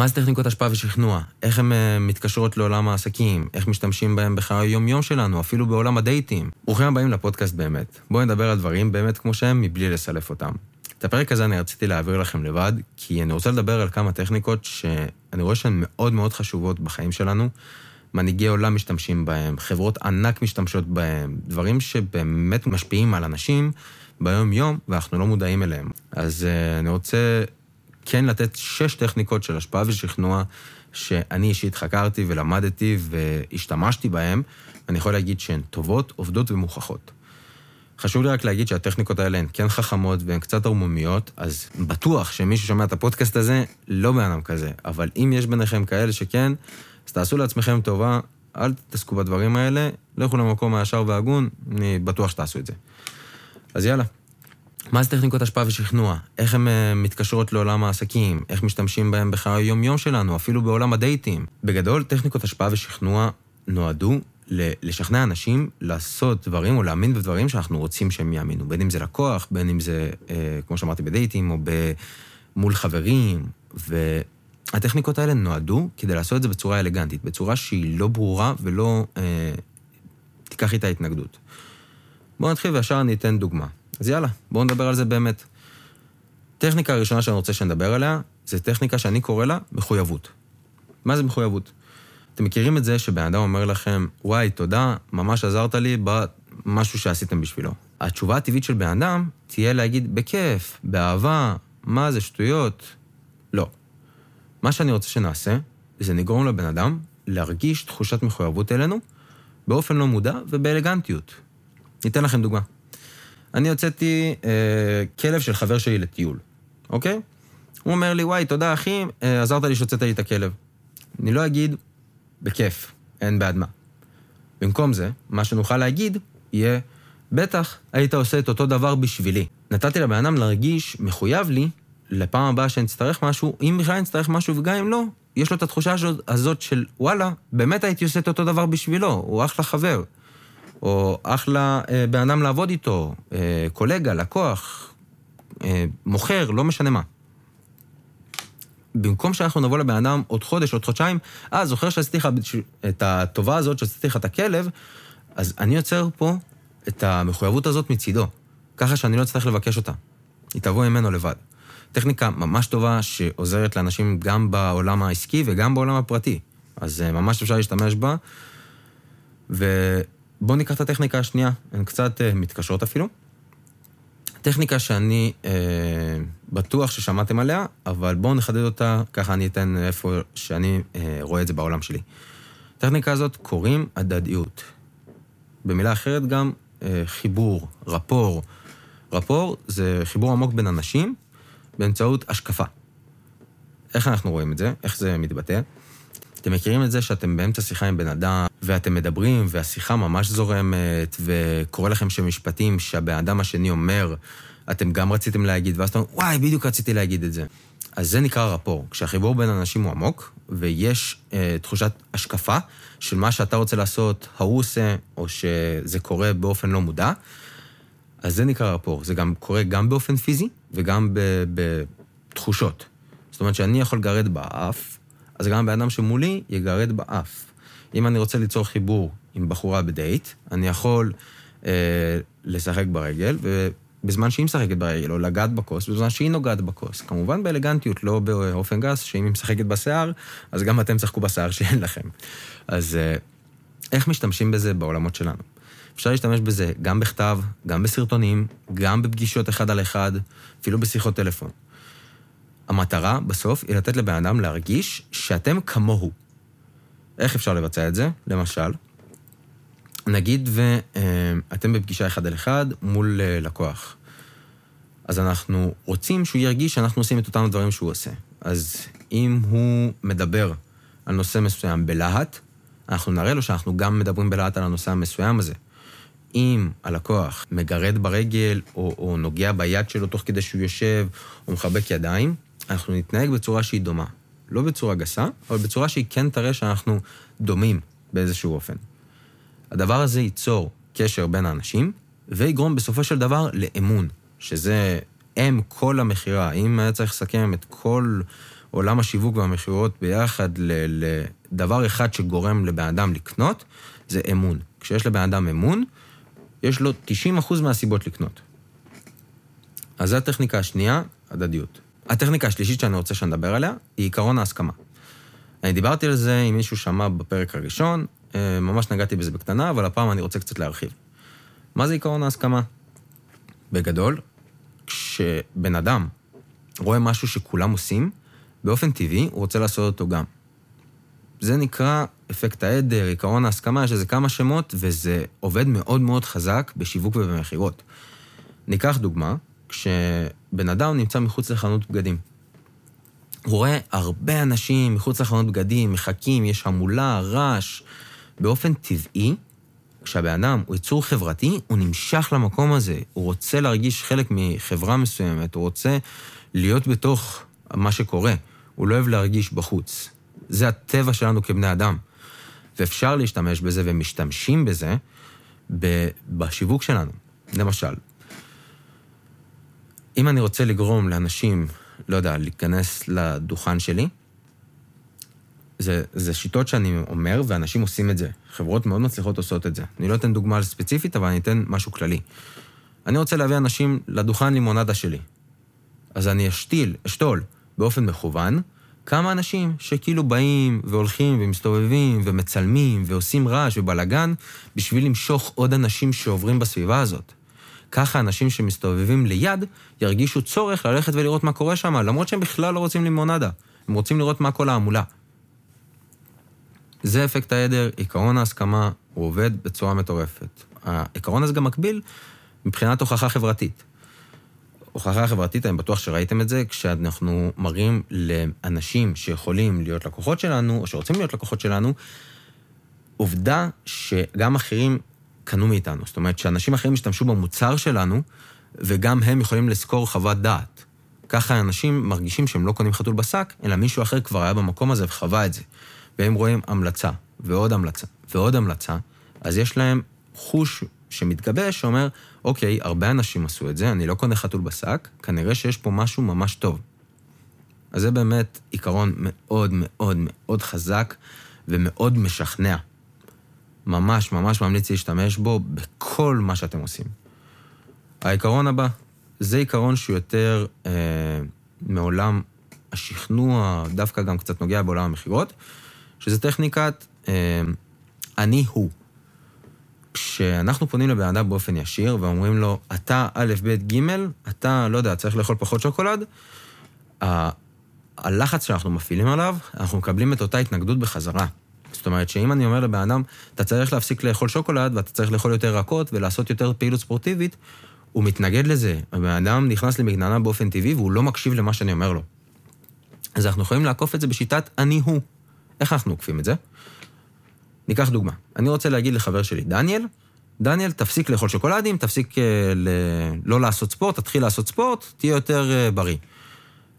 מה זה טכניקות השפעה ושכנוע? איך הן uh, מתקשרות לעולם העסקים? איך משתמשים בהן בחיי היום-יום שלנו, אפילו בעולם הדייטים? ברוכים הבאים לפודקאסט באמת. בואו נדבר על דברים באמת כמו שהם, מבלי לסלף אותם. את הפרק הזה אני רציתי להעביר לכם לבד, כי אני רוצה לדבר על כמה טכניקות שאני רואה שהן מאוד מאוד חשובות בחיים שלנו. מנהיגי עולם משתמשים בהם, חברות ענק משתמשות בהם, דברים שבאמת משפיעים על אנשים ביום-יום, ואנחנו לא מודעים אליהם. אז uh, אני רוצה כן לתת שש טכניקות של השפעה ושכנוע שאני אישית חקרתי ולמדתי והשתמשתי בהן, ואני יכול להגיד שהן טובות, עובדות ומוכחות. חשוב לי רק להגיד שהטכניקות האלה הן כן חכמות והן קצת ערמומיות, אז בטוח שמי ששומע את הפודקאסט הזה לא בן אדם כזה, אבל אם יש ביניכם כאלה שכן, אז תעשו לעצמכם טובה, אל תתעסקו בדברים האלה, לכו למקום הישר והגון, אני בטוח שתעשו את זה. אז יאללה. מה זה טכניקות השפעה ושכנוע? איך הן uh, מתקשרות לעולם העסקים? איך משתמשים בהן בחיי היום-יום שלנו, אפילו בעולם הדייטים? בגדול, טכניקות השפעה ושכנוע נועדו לשכנע אנשים לעשות דברים או להאמין בדברים שאנחנו רוצים שהם יאמינו. בין אם זה לקוח, בין אם זה, אה, כמו שאמרתי, בדייטים או ב, מול חברים. והטכניקות האלה נועדו כדי לעשות את זה בצורה אלגנטית, בצורה שהיא לא ברורה ולא אה, תיקח איתה התנגדות. בואו נתחיל וישר אני אתן דוגמה. אז יאללה, בואו נדבר על זה באמת. טכניקה הראשונה שאני רוצה שנדבר עליה, זה טכניקה שאני קורא לה מחויבות. מה זה מחויבות? אתם מכירים את זה שבן אדם אומר לכם, וואי, תודה, ממש עזרת לי במשהו שעשיתם בשבילו. התשובה הטבעית של בן אדם תהיה להגיד, בכיף, באהבה, מה זה, שטויות? לא. מה שאני רוצה שנעשה, זה נגרום לבן אדם להרגיש תחושת מחויבות אלינו באופן לא מודע ובאלגנטיות. ניתן לכם דוגמה. אני הוצאתי אה, כלב של חבר שלי לטיול, אוקיי? הוא אומר לי, וואי, תודה אחי, אה, עזרת לי שהוצאת לי את הכלב. אני לא אגיד, בכיף, אין בעד מה. במקום זה, מה שנוכל להגיד יהיה, בטח, היית עושה את אותו דבר בשבילי. נתתי לבן אדם להרגיש מחויב לי לפעם הבאה שנצטרך משהו, אם בכלל נצטרך משהו וגם אם לא, יש לו את התחושה הזאת של וואלה, באמת הייתי עושה את אותו דבר בשבילו, הוא אחלה חבר. או אחלה אה, בן אדם לעבוד איתו, אה, קולגה, לקוח, אה, מוכר, לא משנה מה. במקום שאנחנו נבוא לבן אדם עוד חודש, עוד חודשיים, אה, זוכר שעשיתי לך את הטובה הזאת, שעשיתי לך את הכלב, אז אני יוצר פה את המחויבות הזאת מצידו, ככה שאני לא אצטרך לבקש אותה. היא תבוא ממנו לבד. טכניקה ממש טובה שעוזרת לאנשים גם בעולם העסקי וגם בעולם הפרטי. אז ממש אפשר להשתמש בה. ובואו ניקח את הטכניקה השנייה, הן קצת uh, מתקשרות אפילו. טכניקה שאני אה, בטוח ששמעתם עליה, אבל בואו נחדד אותה, ככה אני אתן איפה שאני אה, רואה את זה בעולם שלי. הטכניקה הזאת קוראים הדדיות. במילה אחרת גם אה, חיבור, רפור. רפור זה חיבור עמוק בין אנשים באמצעות השקפה. איך אנחנו רואים את זה? איך זה מתבטא? אתם מכירים את זה שאתם באמצע שיחה עם בן אדם, ואתם מדברים, והשיחה ממש זורמת, וקורה לכם שם משפטים שהבן אדם השני אומר, אתם גם רציתם להגיד, ואז אתם אומרים, וואי, בדיוק רציתי להגיד את זה. אז זה נקרא רפור. כשהחיבור בין אנשים הוא עמוק, ויש אה, תחושת השקפה של מה שאתה רוצה לעשות, ההוא עושה, או שזה קורה באופן לא מודע, אז זה נקרא רפור. זה גם קורה גם באופן פיזי וגם בתחושות. זאת אומרת שאני יכול לגרד באף, אז גם הבן אדם שמולי יגרד באף. אם אני רוצה ליצור חיבור עם בחורה בדייט, אני יכול אה, לשחק ברגל, ובזמן שהיא משחקת ברגל, או לגעת בכוס, בזמן שהיא נוגעת בכוס. כמובן באלגנטיות, לא באופן גס, שאם היא משחקת בשיער, אז גם אתם תשחקו בשיער שאין לכם. אז אה, איך משתמשים בזה בעולמות שלנו? אפשר להשתמש בזה גם בכתב, גם בסרטונים, גם בפגישות אחד על אחד, אפילו בשיחות טלפון. המטרה בסוף היא לתת לבן אדם להרגיש שאתם כמוהו. איך אפשר לבצע את זה? למשל, נגיד ואתם בפגישה אחד על אחד מול אה, לקוח. אז אנחנו רוצים שהוא ירגיש שאנחנו עושים את אותם דברים שהוא עושה. אז אם הוא מדבר על נושא מסוים בלהט, אנחנו נראה לו שאנחנו גם מדברים בלהט על הנושא המסוים הזה. אם הלקוח מגרד ברגל, או, או נוגע ביד שלו תוך כדי שהוא יושב, או מחבק ידיים, אנחנו נתנהג בצורה שהיא דומה. לא בצורה גסה, אבל בצורה שהיא כן תראה שאנחנו דומים באיזשהו אופן. הדבר הזה ייצור קשר בין האנשים, ויגרום בסופו של דבר לאמון, שזה אם כל המכירה. אם היה צריך לסכם את כל עולם השיווק והמכירות ביחד לדבר אחד שגורם לבן אדם לקנות, זה אמון. כשיש לבן אדם אמון, יש לו 90% מהסיבות לקנות. אז זו הטכניקה השנייה, הדדיות. הטכניקה השלישית שאני רוצה שנדבר עליה, היא עיקרון ההסכמה. אני דיברתי על זה עם מישהו שמע בפרק הראשון, אה, ממש נגעתי בזה בקטנה, אבל הפעם אני רוצה קצת להרחיב. מה זה עיקרון ההסכמה? בגדול, כשבן אדם רואה משהו שכולם עושים, באופן טבעי הוא רוצה לעשות אותו גם. זה נקרא אפקט העדר, עיקרון ההסכמה, יש לזה כמה שמות, וזה עובד מאוד מאוד חזק בשיווק ובמכירות. ניקח דוגמה, כשבן אדם נמצא מחוץ לחנות בגדים. הוא רואה הרבה אנשים מחוץ לחנות בגדים, מחכים, יש המולה, רעש. באופן טבעי, כשהבן אדם הוא יצור חברתי, הוא נמשך למקום הזה. הוא רוצה להרגיש חלק מחברה מסוימת, הוא רוצה להיות בתוך מה שקורה. הוא לא אוהב להרגיש בחוץ. זה הטבע שלנו כבני אדם. ואפשר להשתמש בזה, ומשתמשים בזה, בשיווק שלנו. למשל, אם אני רוצה לגרום לאנשים, לא יודע, להיכנס לדוכן שלי, זה, זה שיטות שאני אומר, ואנשים עושים את זה. חברות מאוד מצליחות עושות את זה. אני לא אתן דוגמה ספציפית, אבל אני אתן משהו כללי. אני רוצה להביא אנשים לדוכן לימונדה שלי. אז אני אשתיל, אשתול, באופן מכוון, כמה אנשים שכאילו באים והולכים ומסתובבים ומצלמים ועושים רעש ובלאגן בשביל למשוך עוד אנשים שעוברים בסביבה הזאת. ככה אנשים שמסתובבים ליד ירגישו צורך ללכת ולראות מה קורה שם, למרות שהם בכלל לא רוצים לימונדה. הם רוצים לראות מה כל ההמולה. זה אפקט העדר, עיקרון ההסכמה, הוא עובד בצורה מטורפת. העיקרון הזה גם מקביל מבחינת הוכחה חברתית. הוכחה חברתית, אני בטוח שראיתם את זה, כשאנחנו מראים לאנשים שיכולים להיות לקוחות שלנו, או שרוצים להיות לקוחות שלנו, עובדה שגם אחרים קנו מאיתנו. זאת אומרת, שאנשים אחרים השתמשו במוצר שלנו, וגם הם יכולים לזכור חוות דעת. ככה אנשים מרגישים שהם לא קונים חתול בשק, אלא מישהו אחר כבר היה במקום הזה וחווה את זה. והם רואים המלצה, ועוד המלצה, ועוד המלצה, אז יש להם חוש שמתגבש, שאומר, אוקיי, הרבה אנשים עשו את זה, אני לא קונה חתול בשק, כנראה שיש פה משהו ממש טוב. אז זה באמת עיקרון מאוד מאוד מאוד חזק ומאוד משכנע. ממש ממש ממליץ להשתמש בו בכל מה שאתם עושים. העיקרון הבא, זה עיקרון שהוא יותר אה, מעולם השכנוע, דווקא גם קצת נוגע בעולם המכירות, שזה טכניקת אה, אני הוא. כשאנחנו פונים לבן אדם באופן ישיר ואומרים לו, אתה א', ב', ג', אתה, לא יודע, צריך לאכול פחות שוקולד, ה- הלחץ שאנחנו מפעילים עליו, אנחנו מקבלים את אותה התנגדות בחזרה. זאת אומרת שאם אני אומר לבן אדם, אתה צריך להפסיק לאכול שוקולד ואתה צריך לאכול יותר רכות ולעשות יותר פעילות ספורטיבית, הוא מתנגד לזה. הבן אדם נכנס למגננה באופן טבעי והוא לא מקשיב למה שאני אומר לו. אז אנחנו יכולים לעקוף את זה בשיטת אני הוא. איך אנחנו עוקפים את זה? ניקח דוגמה. אני רוצה להגיד לחבר שלי, דניאל, דניאל, תפסיק לאכול שוקולדים, תפסיק uh, ל... לא לעשות ספורט, תתחיל לעשות ספורט, תהיה יותר uh, בריא.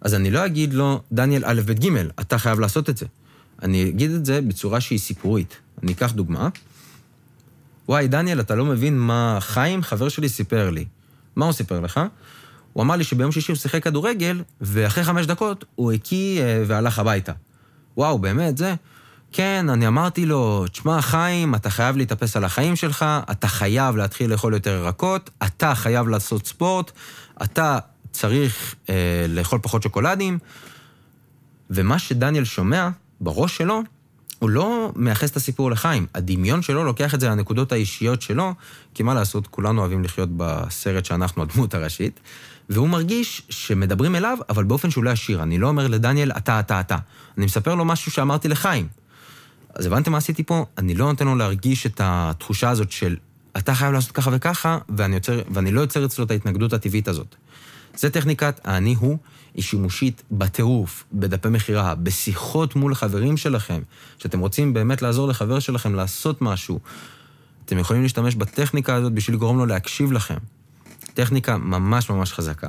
אז אני לא אגיד לו, דניאל א', ב', ג', אתה חייב לעשות את זה. אני אגיד את זה בצורה שהיא סיפורית. אני אקח דוגמה. וואי, דניאל, אתה לא מבין מה חיים, חבר שלי, סיפר לי. מה הוא סיפר לך? הוא אמר לי שביום שישי הוא שיחק כדורגל, ואחרי חמש דקות הוא הקיא uh, והלך הביתה. וואו, באמת, זה? כן, אני אמרתי לו, תשמע, חיים, אתה חייב להתאפס על החיים שלך, אתה חייב להתחיל לאכול יותר ירקות, אתה חייב לעשות ספורט, אתה צריך אה, לאכול פחות שוקולדים. ומה שדניאל שומע בראש שלו, הוא לא מייחס את הסיפור לחיים. הדמיון שלו לוקח את זה לנקודות האישיות שלו, כי מה לעשות, כולנו אוהבים לחיות בסרט שאנחנו הדמות הראשית, והוא מרגיש שמדברים אליו, אבל באופן שהוא לא ישיר. אני לא אומר לדניאל, אתה, אתה, אתה. אני מספר לו משהו שאמרתי לחיים. אז הבנתם מה עשיתי פה? אני לא נותן לו להרגיש את התחושה הזאת של אתה חייב לעשות ככה וככה, ואני, יוצר, ואני לא יוצר אצלו את ההתנגדות הטבעית הזאת. זה טכניקת האני הוא, היא שימושית בטירוף, בדפי מכירה, בשיחות מול חברים שלכם, שאתם רוצים באמת לעזור לחבר שלכם לעשות משהו. אתם יכולים להשתמש בטכניקה הזאת בשביל לגרום לו להקשיב לכם. טכניקה ממש ממש חזקה.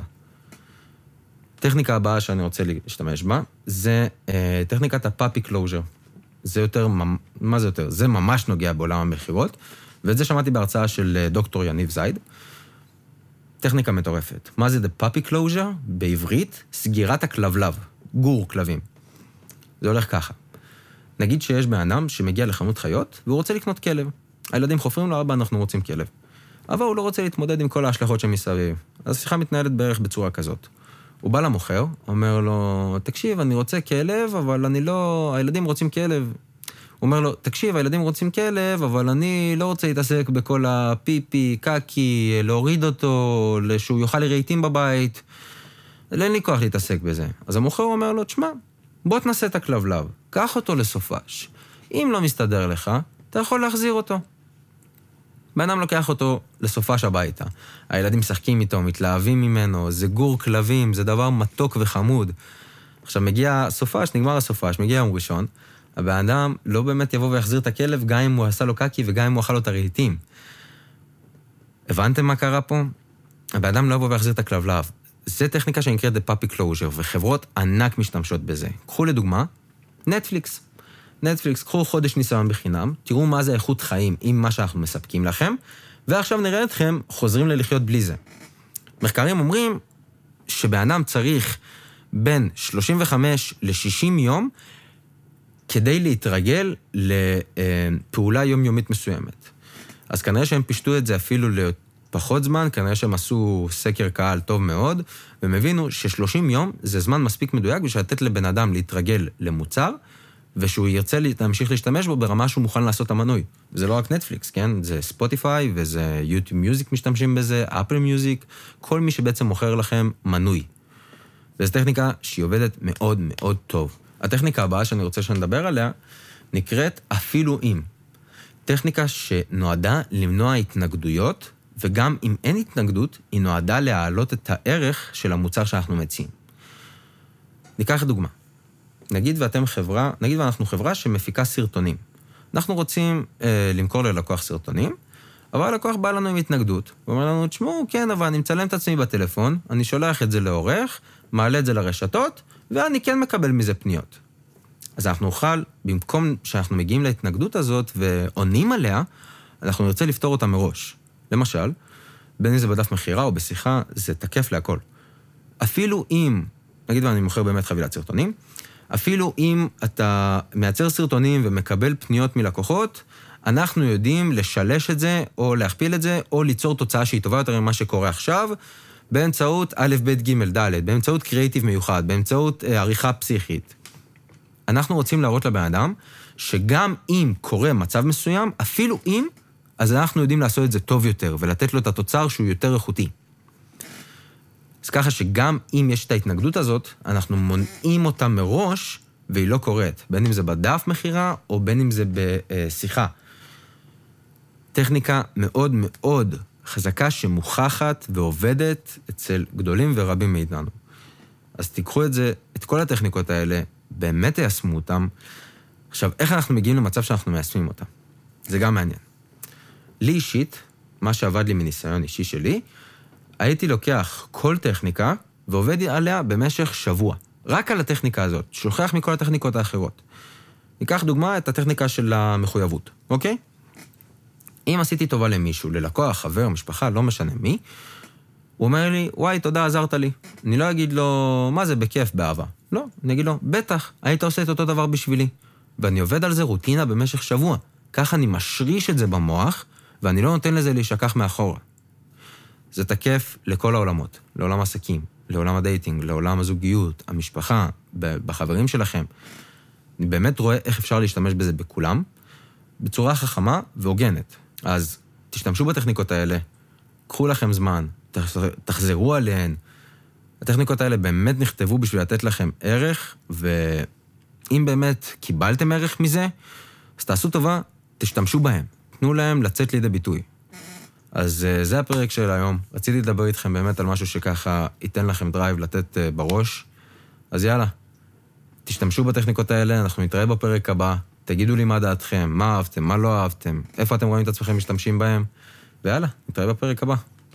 טכניקה הבאה שאני רוצה להשתמש בה, זה אה, טכניקת ה puppy closure. זה יותר, מה זה יותר? זה ממש נוגע בעולם המכירות, ואת זה שמעתי בהרצאה של אה, דוקטור יניב זייד. טכניקה מטורפת. מה זה The Puppy Closure? בעברית, סגירת הכלבלב, גור כלבים. זה הולך ככה. נגיד שיש בן אדם שמגיע לחנות חיות והוא רוצה לקנות כלב. הילדים חופרים לו, אבא, אנחנו רוצים כלב. אבל הוא לא רוצה להתמודד עם כל ההשלכות שמסביב. אז השיחה מתנהלת בערך בצורה כזאת. הוא בא למוכר, אומר לו, תקשיב, אני רוצה כלב, אבל אני לא... הילדים רוצים כלב. אומר לו, תקשיב, הילדים רוצים כלב, אבל אני לא רוצה להתעסק בכל הפיפי, קקי, להוריד אותו, שהוא יאכל לי רהיטים בבית. אין לי כוח להתעסק בזה. אז המוכר אומר לו, תשמע, בוא תנסה את הכלבלב, קח אותו לסופש. אם לא מסתדר לך, אתה יכול להחזיר אותו. בן אדם לוקח אותו לסופש הביתה. הילדים משחקים איתו, מתלהבים ממנו, זה גור כלבים, זה דבר מתוק וחמוד. עכשיו מגיע סופש, נגמר הסופש, מגיע יום ראשון, הבן אדם לא באמת יבוא ויחזיר את הכלב, גם אם הוא עשה לו קקי וגם אם הוא אכל לו את הרהיטים. הבנתם מה קרה פה? הבן אדם לא יבוא ויחזיר את הכלבלב. זה טכניקה שנקראת The Puppy Closure, וחברות ענק משתמשות בזה. קחו לדוגמה, נטפליקס. נטפליקס, קחו חודש ניסיון בחינם, תראו מה זה איכות חיים עם מה שאנחנו מספקים לכם, ועכשיו נראה אתכם חוזרים ללחיות בלי זה. מחקרים אומרים שבן אדם צריך בין 35 ל-60 יום כדי להתרגל לפעולה יומיומית מסוימת. אז כנראה שהם פישטו את זה אפילו לפחות זמן, כנראה שהם עשו סקר קהל טוב מאוד, והם הבינו ש-30 יום זה זמן מספיק מדויק בשביל לתת לבן אדם להתרגל למוצר, ושהוא ירצה להמשיך להשתמש בו ברמה שהוא מוכן לעשות את המנוי. זה לא רק נטפליקס, כן? זה ספוטיפיי וזה יוטיוב מיוזיק משתמשים בזה, אפל מיוזיק, כל מי שבעצם מוכר לכם מנוי. וזו טכניקה שהיא עובדת מאוד מאוד טוב. הטכניקה הבאה שאני רוצה שנדבר עליה נקראת אפילו אם. טכניקה שנועדה למנוע התנגדויות, וגם אם אין התנגדות, היא נועדה להעלות את הערך של המוצר שאנחנו מציעים. ניקח דוגמה. נגיד ואתם חברה, נגיד ואנחנו חברה שמפיקה סרטונים. אנחנו רוצים אה, למכור ללקוח סרטונים, אבל הלקוח בא לנו עם התנגדות. הוא אומר לנו, תשמעו, כן, אבל אני מצלם את עצמי בטלפון, אני שולח את זה לעורך, מעלה את זה לרשתות, ואני כן מקבל מזה פניות. אז אנחנו נוכל, במקום שאנחנו מגיעים להתנגדות הזאת ועונים עליה, אנחנו נרצה לפתור אותה מראש. למשל, בין אם זה בדף מכירה או בשיחה, זה תקף להכל. אפילו אם, נגיד ואני מוכר באמת חבילת סרטונים, אפילו אם אתה מייצר סרטונים ומקבל פניות מלקוחות, אנחנו יודעים לשלש את זה, או להכפיל את זה, או ליצור תוצאה שהיא טובה יותר ממה שקורה עכשיו, באמצעות א', ב', ג', ד', באמצעות קריאיטיב מיוחד, באמצעות אה, עריכה פסיכית. אנחנו רוצים להראות לבן אדם שגם אם קורה מצב מסוים, אפילו אם, אז אנחנו יודעים לעשות את זה טוב יותר, ולתת לו את התוצר שהוא יותר איכותי. אז ככה שגם אם יש את ההתנגדות הזאת, אנחנו מונעים אותה מראש, והיא לא קורית, בין אם זה בדף מכירה, או בין אם זה בשיחה. טכניקה מאוד מאוד חזקה שמוכחת ועובדת אצל גדולים ורבים מאיתנו. אז תיקחו את זה, את כל הטכניקות האלה, באמת תיישמו אותן. עכשיו, איך אנחנו מגיעים למצב שאנחנו מיישמים אותן? זה גם מעניין. לי אישית, מה שעבד לי מניסיון אישי שלי, הייתי לוקח כל טכניקה ועובד עליה במשך שבוע. רק על הטכניקה הזאת, שוכח מכל הטכניקות האחרות. ניקח דוגמה את הטכניקה של המחויבות, אוקיי? אם עשיתי טובה למישהו, ללקוח, חבר, משפחה, לא משנה מי, הוא אומר לי, וואי, תודה, עזרת לי. אני לא אגיד לו, מה זה, בכיף, באהבה. לא, אני אגיד לו, בטח, היית עושה את אותו דבר בשבילי. ואני עובד על זה רוטינה במשך שבוע. ככה אני משריש את זה במוח, ואני לא נותן לזה להישכח מאחורה. זה תקף לכל העולמות, לעולם עסקים, לעולם הדייטינג, לעולם הזוגיות, המשפחה, בחברים שלכם. אני באמת רואה איך אפשר להשתמש בזה בכולם, בצורה חכמה והוגנת. אז תשתמשו בטכניקות האלה, קחו לכם זמן, תחזרו עליהן. הטכניקות האלה באמת נכתבו בשביל לתת לכם ערך, ואם באמת קיבלתם ערך מזה, אז תעשו טובה, תשתמשו בהם. תנו להם לצאת לידי ביטוי. אז אה, זה הפרק של היום. רציתי לדבר איתכם באמת על משהו שככה ייתן לכם drive לתת אה, בראש. אז יאללה, תשתמשו בטכניקות האלה, אנחנו נתראה בפרק הבא. תגידו לי מה דעתכם, מה אהבתם, מה לא אהבתם, איפה אתם רואים את עצמכם משתמשים בהם, ויאללה, נתראה בפרק הבא.